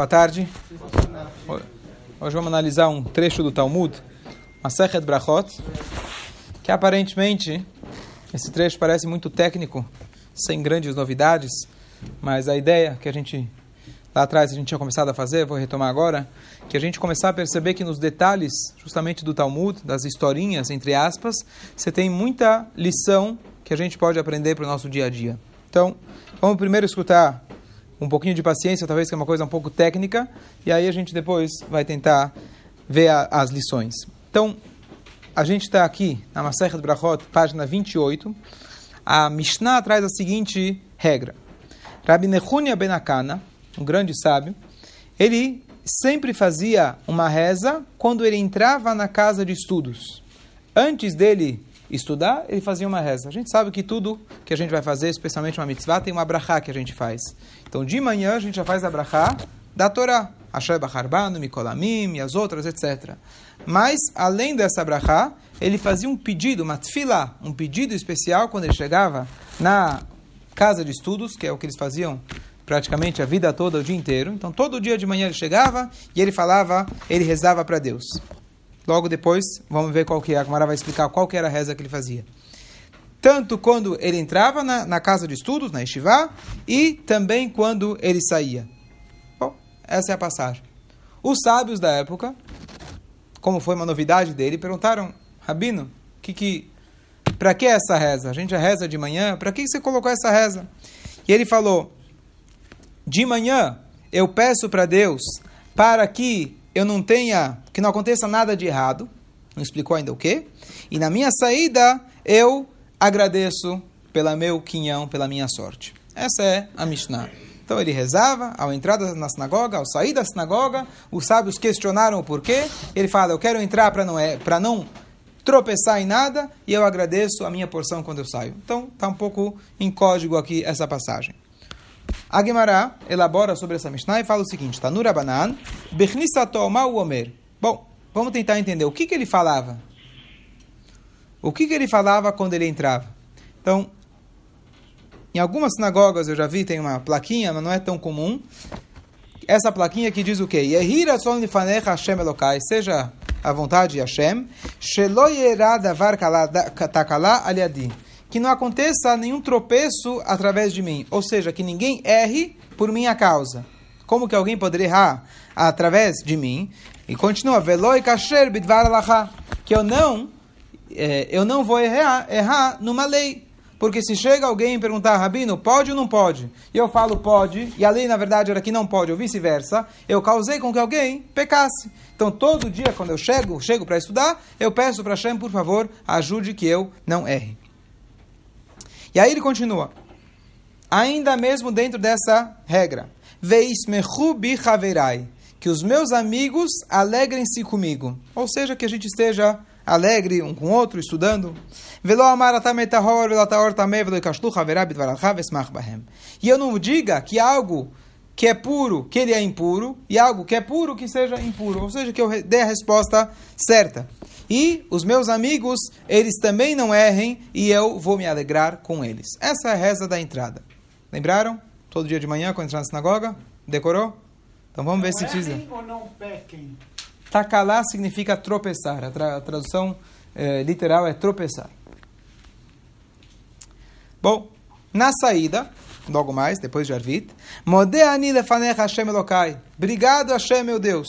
Boa tarde. Hoje vamos analisar um trecho do Talmud, Masechet Brachot, que aparentemente esse trecho parece muito técnico, sem grandes novidades, mas a ideia que a gente lá atrás a gente tinha começado a fazer, vou retomar agora, que a gente começar a perceber que nos detalhes, justamente do Talmud, das historinhas, entre aspas, você tem muita lição que a gente pode aprender para o nosso dia a dia. Então, vamos primeiro escutar um pouquinho de paciência, talvez que é uma coisa um pouco técnica, e aí a gente depois vai tentar ver a, as lições. Então, a gente está aqui na Masechet Brachot, página 28. A Mishnah traz a seguinte regra. Rabbi Nehunia Benakana, um grande sábio, ele sempre fazia uma reza quando ele entrava na casa de estudos. Antes dele estudar, ele fazia uma reza. A gente sabe que tudo que a gente vai fazer, especialmente uma mitzvah, tem uma brachá que a gente faz. Então, de manhã, a gente já faz a brachá da Torá. Asher Bacharbanu, Mikolamim e as outras, etc. Mas, além dessa brachá, ele fazia um pedido, uma tefilá, um pedido especial quando ele chegava na casa de estudos, que é o que eles faziam praticamente a vida toda, o dia inteiro. Então, todo dia de manhã ele chegava e ele falava, ele rezava para Deus. Logo depois, vamos ver qual que é. A Gemara vai explicar qual que era a reza que ele fazia. Tanto quando ele entrava na, na casa de estudos, na Yeshiva, e também quando ele saía. Bom, essa é a passagem. Os sábios da época, como foi uma novidade dele, perguntaram, Rabino, que que, para que essa reza? A gente reza de manhã, para que você colocou essa reza? E ele falou, de manhã eu peço para Deus para que eu não tenha, que não aconteça nada de errado, não explicou ainda o quê, e na minha saída eu agradeço pela meu quinhão, pela minha sorte. Essa é a Mishnah. Então ele rezava ao entrar na sinagoga, ao sair da sinagoga, os sábios questionaram o porquê. Ele fala: Eu quero entrar para não, é, não tropeçar em nada e eu agradeço a minha porção quando eu saio. Então está um pouco em código aqui essa passagem. A Gemara elabora sobre essa Mishnah e fala o seguinte: Tanura Banan, o Omer. Bom, vamos tentar entender o que, que ele falava. O que, que ele falava quando ele entrava? Então, em algumas sinagogas eu já vi, tem uma plaquinha, mas não é tão comum. Essa plaquinha que diz o quê? Yehira son lifanecha Hashem Elokai, seja a vontade de Hashem, shelo davar takala aliadi que não aconteça nenhum tropeço através de mim, ou seja, que ninguém erre por minha causa. Como que alguém poderia errar através de mim? E continua, veloi kasher bidvar que eu não, é, eu não vou errar, errar numa lei. Porque se chega alguém e perguntar, Rabino, pode ou não pode? E eu falo pode, e a lei na verdade era que não pode, ou vice-versa, eu causei com que alguém pecasse. Então todo dia quando eu chego, chego para estudar, eu peço para Hashem, por favor, ajude que eu não erre. E aí ele continua. Ainda mesmo dentro dessa regra. Veismechu bi Que os meus amigos alegrem-se comigo. Ou seja, que a gente esteja alegre um com o outro, estudando. E eu não diga que algo que é puro, que ele é impuro, e algo que é puro, que seja impuro. Ou seja, que eu dê a resposta certa. E os meus amigos, eles também não errem, e eu vou me alegrar com eles. Essa é a reza da entrada. Lembraram? Todo dia de manhã, quando entrar na sinagoga? Decorou? Então vamos ver se precisa. ou não pequem? Takalá significa tropeçar. A, tra a tradução eh, literal é tropeçar. Bom, na saída, logo mais, depois de Arvit. Modeani lefanecha Hashem Elokai. Obrigado, Hashem, meu Deus.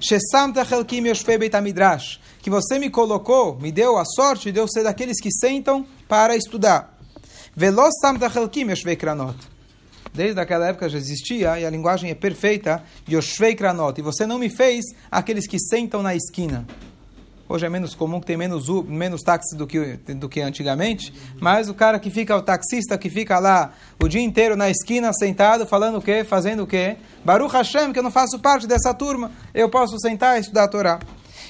Shesamta chelkim yoshvei beit midrash. Que você me colocou, me deu a sorte de eu ser daqueles que sentam para estudar. Velos samta chelkim yoshvei kranot. Desde aquela época já existia, e a linguagem é perfeita, Yoshvei Kranot. E você não me fez aqueles que sentam na esquina. Hoje é menos comum que tem menos, menos táxi do que, do que antigamente, mas o cara que fica, o taxista que fica lá o dia inteiro na esquina sentado, falando o quê? Fazendo o quê? Baruch Hashem, que eu não faço parte dessa turma, eu posso sentar e estudar a Torá.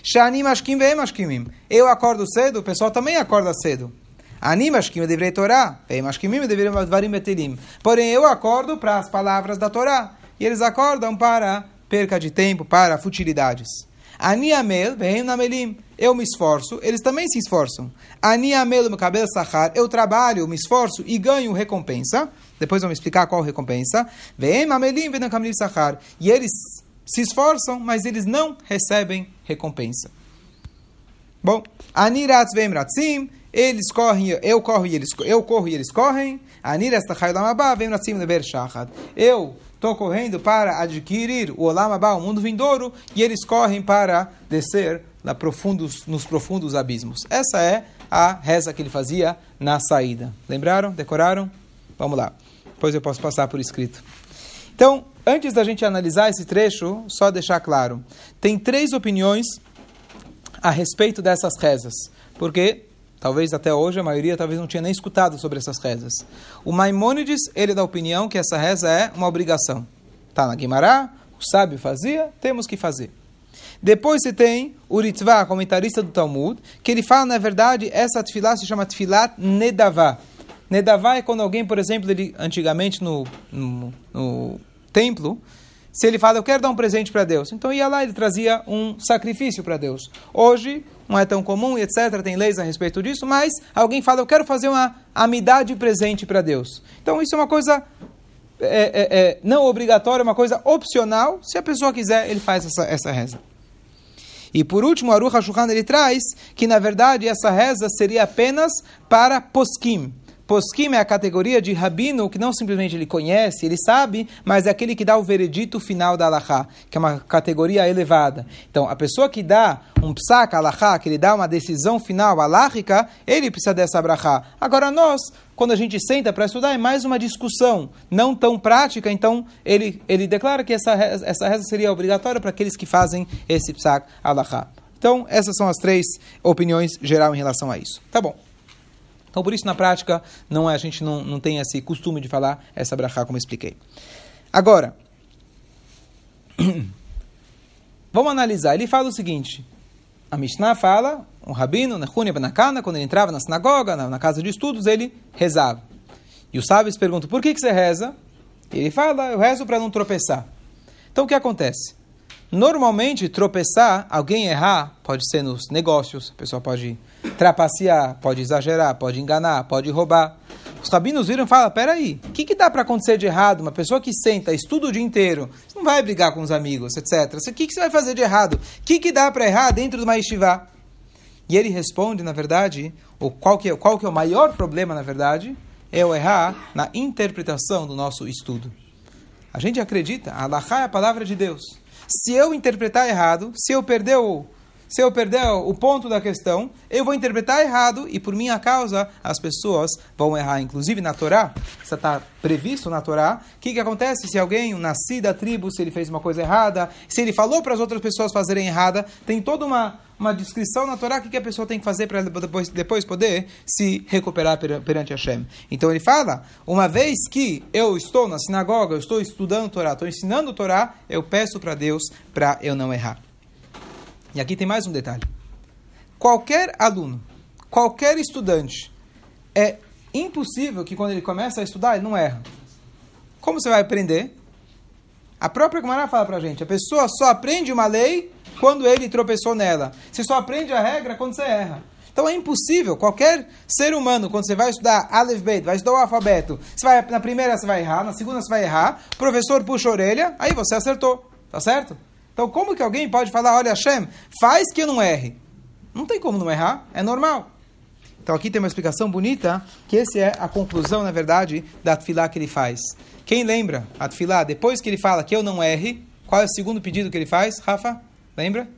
Shani mashkim ve'emashkimim. Eu acordo cedo, o pessoal também acorda cedo. Ani mashkim deveria Torá, ve'emashkimim deveria dvarim betelim. Porém, eu acordo para as palavras da Torá. E eles acordam para perca de tempo, para futilidades. Ani amel, vem namelim. Eu me esforço, eles também se esforçam. Ani amel, meu cabelo sahar. Eu trabalho, me esforço e ganho recompensa. Depois vamos explicar qual recompensa. E eles se esforçam, mas eles não recebem recompensa. Bom, aniratz vemratzim, eles correm, eu corro e eles, eu corro e eles correm. Aniratz tachaylamabá vemratzim leber shachad. Eu estou correndo para adquirir o olamabá, o mundo vindouro, e eles correm para descer na profundos, nos profundos abismos. Essa é a reza que ele fazia na saída. Lembraram? Decoraram? Vamos lá. Depois eu posso passar por escrito. Então, antes da gente analisar esse trecho, só deixar claro: tem três opiniões a respeito dessas rezas, porque talvez até hoje a maioria talvez não tinha nem escutado sobre essas rezas. O Maimônides, ele dá a opinião que essa reza é uma obrigação. Está na Guimará, o sábio fazia, temos que fazer. Depois você tem o Ritva, comentarista do Talmud, que ele fala, na verdade, essa tefilá se chama tefilat nedavá. Nedavá é quando alguém, por exemplo, ele, antigamente no, no, no templo, se ele fala, eu quero dar um presente para Deus, então ia lá ele trazia um sacrifício para Deus. Hoje, não é tão comum, etc., tem leis a respeito disso, mas alguém fala, eu quero fazer uma amidade presente para Deus. Então isso é uma coisa é, é, é, não obrigatória, é uma coisa opcional. Se a pessoa quiser, ele faz essa, essa reza. E por último, Aruch HaShulchan ele traz que, na verdade, essa reza seria apenas para poskim. Poskim é a categoria de rabino que não simplesmente ele conhece, ele sabe, mas é aquele que dá o veredito final da alahá, que é uma categoria elevada. Então, a pessoa que dá um psak alahá, que ele dá uma decisão final aláhica, ele precisa dessa brachá. Agora, nós, quando a gente senta para estudar, é mais uma discussão, não tão prática, então ele, ele declara que essa, essa reza seria obrigatória para aqueles que fazem esse psak alahá. Então, essas são as três opiniões geral em relação a isso. Tá bom. Então, por isso, na prática, não é, a gente não, não tem esse costume de falar essa brachá, como expliquei. Agora, vamos analisar. Ele fala o seguinte: a Mishnah fala, um rabino, quando ele entrava na sinagoga, na, na, casa de estudos, ele rezava. E os sábios perguntam: por que, que você reza? Ele fala: eu rezo para não tropeçar. Então, o que acontece? Normalmente, tropeçar, alguém errar, pode ser nos negócios, a pessoa pode trapacear, pode exagerar, pode enganar, pode roubar. Os rabinos viram e falam, peraí, o que, que dá para acontecer de errado? Uma pessoa que senta, estuda o dia inteiro, você não vai brigar com os amigos, etc. O que, que você vai fazer de errado? O que, que dá para errar dentro de uma yeshiva? E ele responde, na verdade, o qual, que é, qual que é o maior problema, na verdade, é o errar na interpretação do nosso estudo. A gente acredita, a Allah é a palavra de Deus. Se eu interpretar errado, se eu perder o, se eu perder o ponto da questão, eu vou interpretar errado e por minha causa as pessoas vão errar. Inclusive na Torá, isso está previsto na Torá. O que, que acontece se alguém, um nascido da tribo, se ele fez uma coisa errada, se ele falou para as outras pessoas fazerem errada, tem toda uma, uma descrição na Torá o que, que a pessoa tem que fazer para depois, depois poder se recuperar perante Hashem. Então ele fala: uma vez que eu estou na sinagoga, eu estou estudando Torá, estou ensinando Torá, eu peço para Deus para eu não errar. E aqui tem mais um detalhe. Qualquer aluno, qualquer estudante, é impossível que quando ele começa a estudar, ele não erra. Como você vai aprender? A própria Gemara fala pra gente, a pessoa só aprende uma lei quando ele tropeçou nela. Você só aprende a regra quando você erra. Então é impossível, qualquer ser humano, quando você vai estudar Aleph Bet, vai estudar o alfabeto, você vai, na primeira você vai errar, na segunda você vai errar, o professor puxa a orelha, aí você acertou, tá certo? Então, como que alguém pode falar, olha, Hashem, faz que eu não erre? Não tem como não errar, é normal. Então, aqui tem uma explicação bonita, que essa é a conclusão, na verdade, da tefilá que ele faz. Quem lembra a tefilá, depois que ele fala que eu não erre, qual é o segundo pedido que ele faz, Rafa? Lembra?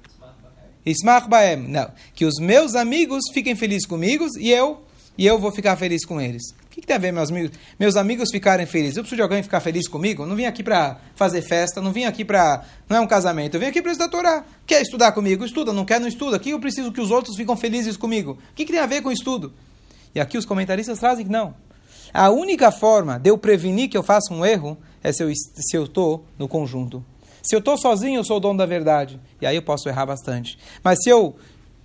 Ismach Baem. Não. Que os meus amigos fiquem felizes comigo e eu, e eu vou ficar feliz com eles. O que, que, tem a ver meus amigos, meus amigos ficarem felizes? Eu preciso de alguém ficar feliz comigo? Não vim aqui para fazer festa, não vim aqui para. Não é um casamento, eu vim aqui para estudar Torá. Quer estudar comigo? Estuda, não quer, não estuda. Aqui eu preciso que os outros ficam felizes comigo. O que, que tem a ver com estudo? E aqui os comentaristas trazem que não. A única forma de eu prevenir que eu faça um erro é se eu estou no conjunto. Se eu estou sozinho, eu sou o dono da verdade. E aí eu posso errar bastante. Mas se eu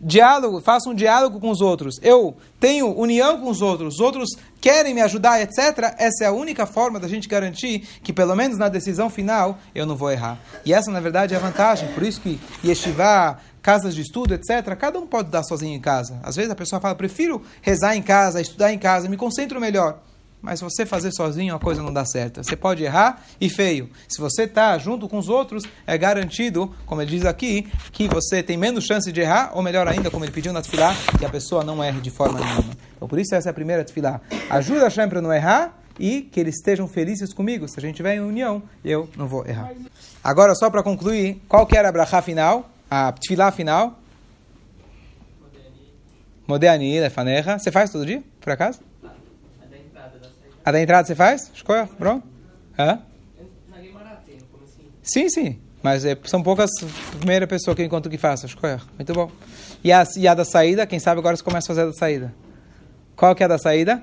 diálogo, faço um diálogo com os outros, eu tenho união com os outros, os outros querem me ajudar, etc. Essa é a única forma da gente garantir que, pelo menos na decisão final, eu não vou errar. E essa, na verdade, é a vantagem. Por isso que yeshiva, casas de estudo, etc., cada um pode dar sozinho em casa. Às vezes a pessoa fala, prefiro rezar em casa, estudar em casa, me concentro melhor. Mas você fazer sozinho a coisa não dá certo. Você pode errar e feio. Se você está junto com os outros, é garantido, como ele diz aqui, que você tem menos chance de errar, ou melhor ainda, como ele pediu na tefilá, que a pessoa não erre de forma nenhuma. Então por isso essa é a primeira tefilá. Ajuda a Hashem para não errar e que eles estejam felizes comigo. Se a gente estiver em união, eu não vou errar. Agora, só para concluir, qual que era a brachá final? A tefilá final? Modeani, Lefanecha. Você faz todo dia, por acaso? A da entrada você faz? Escolha, pronto? Hã? Sim, sim. Mas é, são poucas primeira pessoa que eu encontro que faça. Escolha. Muito bom. E a, e a da saída? Quem sabe agora você começa a fazer a da saída. Qual que é a da saída?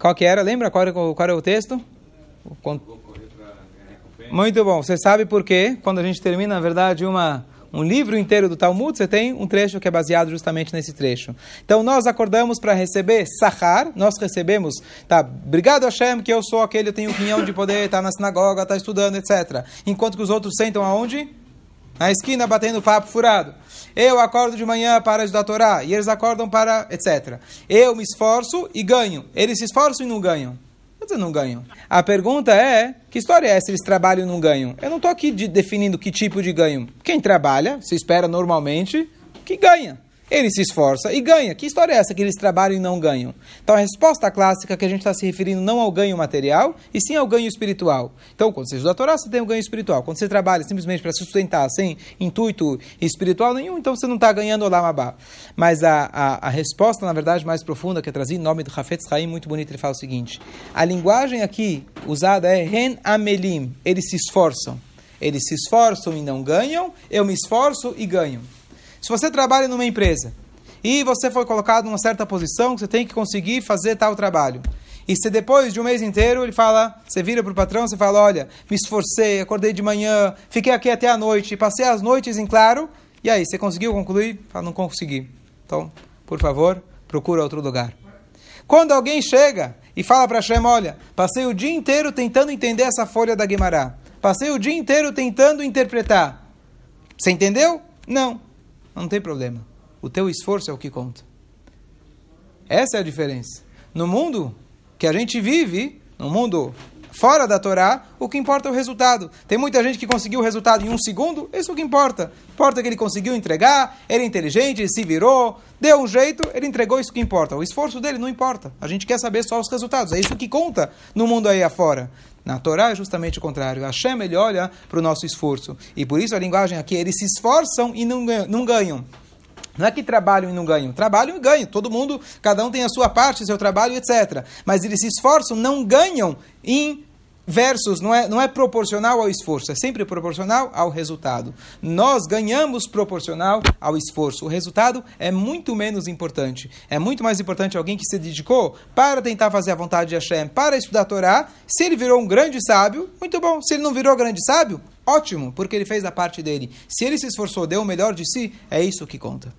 Qual que era? Lembra qual era, qual era o texto? Muito bom. Você sabe por quê? Quando a gente termina, na verdade, uma um livro inteiro do Talmud, você tem um trecho que é baseado justamente nesse trecho. Então nós acordamos para receber sahar, nós recebemos, tá, obrigado Hashem que eu sou aquele, eu tenho quinhão de poder, estar tá na sinagoga, estar tá estudando, etc. Enquanto que os outros sentam aonde? Na esquina, batendo papo furado. Eu acordo de manhã para estudar a Torá, e eles acordam para, etc. Eu me esforço e ganho. Eles se esforçam e não ganham dizer não ganham? A pergunta é, que história é essa, eles trabalham e não ganham? Eu não estou aqui de, definindo que tipo de ganho. Quem trabalha, se espera normalmente, que ganha ele se esforça e ganha. Que história é essa que eles trabalham e não ganham? Então a resposta clássica é que a gente está se referindo não ao ganho material, e sim ao ganho espiritual. Então, quando você estuda a Torá, você tem um ganho espiritual. Quando você trabalha simplesmente para se sustentar sem intuito espiritual nenhum, então você não está ganhando o Lamabá. Mas a, a, a, resposta, na verdade, mais profunda que é trazida em nome do Hafetz Haim, muito bonito, ele fala o seguinte: a linguagem aqui usada é Ren Amelim, eles se esforçam. Eles se esforçam e não ganham, eu me esforço e ganho. Se você trabalha numa empresa e você foi colocado numa certa posição, você tem que conseguir fazer tal trabalho. E se depois de um mês inteiro ele fala, você vira para o patrão, você fala, olha, me esforcei, acordei de manhã, fiquei aqui até a noite, passei as noites em claro, e aí, você conseguiu concluir? Fala, não consegui. Então, por favor, procura outro lugar. Quando alguém chega e fala para Shem, olha, passei o dia inteiro tentando entender essa folha da Guimará, passei o dia inteiro tentando interpretar. Você entendeu? Não. Não tem problema. O teu esforço é o que conta. Essa é a diferença. No mundo que a gente vive, no mundo fora da Torá, o que importa é o resultado. Tem muita gente que conseguiu o resultado em um segundo, isso é o que importa. Importa que ele conseguiu entregar, ele é inteligente, ele se virou, deu um jeito, ele entregou isso que importa. O esforço dele não importa. A gente quer saber só os resultados. É isso que conta no mundo aí afora. Na Torá é justamente o contrário. Hashem, ele olha para o nosso esforço. E por isso a linguagem aqui, eles se esforçam e não ganham. Não ganham. Não é que trabalham e não ganham. Trabalham e ganham. Todo mundo, cada um tem a sua parte, seu trabalho, etc. Mas eles se esforçam, não ganham em versus não é, não é proporcional ao esforço, é sempre proporcional ao resultado. Nós ganhamos proporcional ao esforço. O resultado é muito menos importante. É muito mais importante alguém que se dedicou para tentar fazer a vontade de Hashem, para estudar a Torá. Se ele virou um grande sábio, muito bom. Se ele não virou grande sábio, ótimo, porque ele fez a parte dele. Se ele se esforçou, deu o melhor de si, é isso que conta.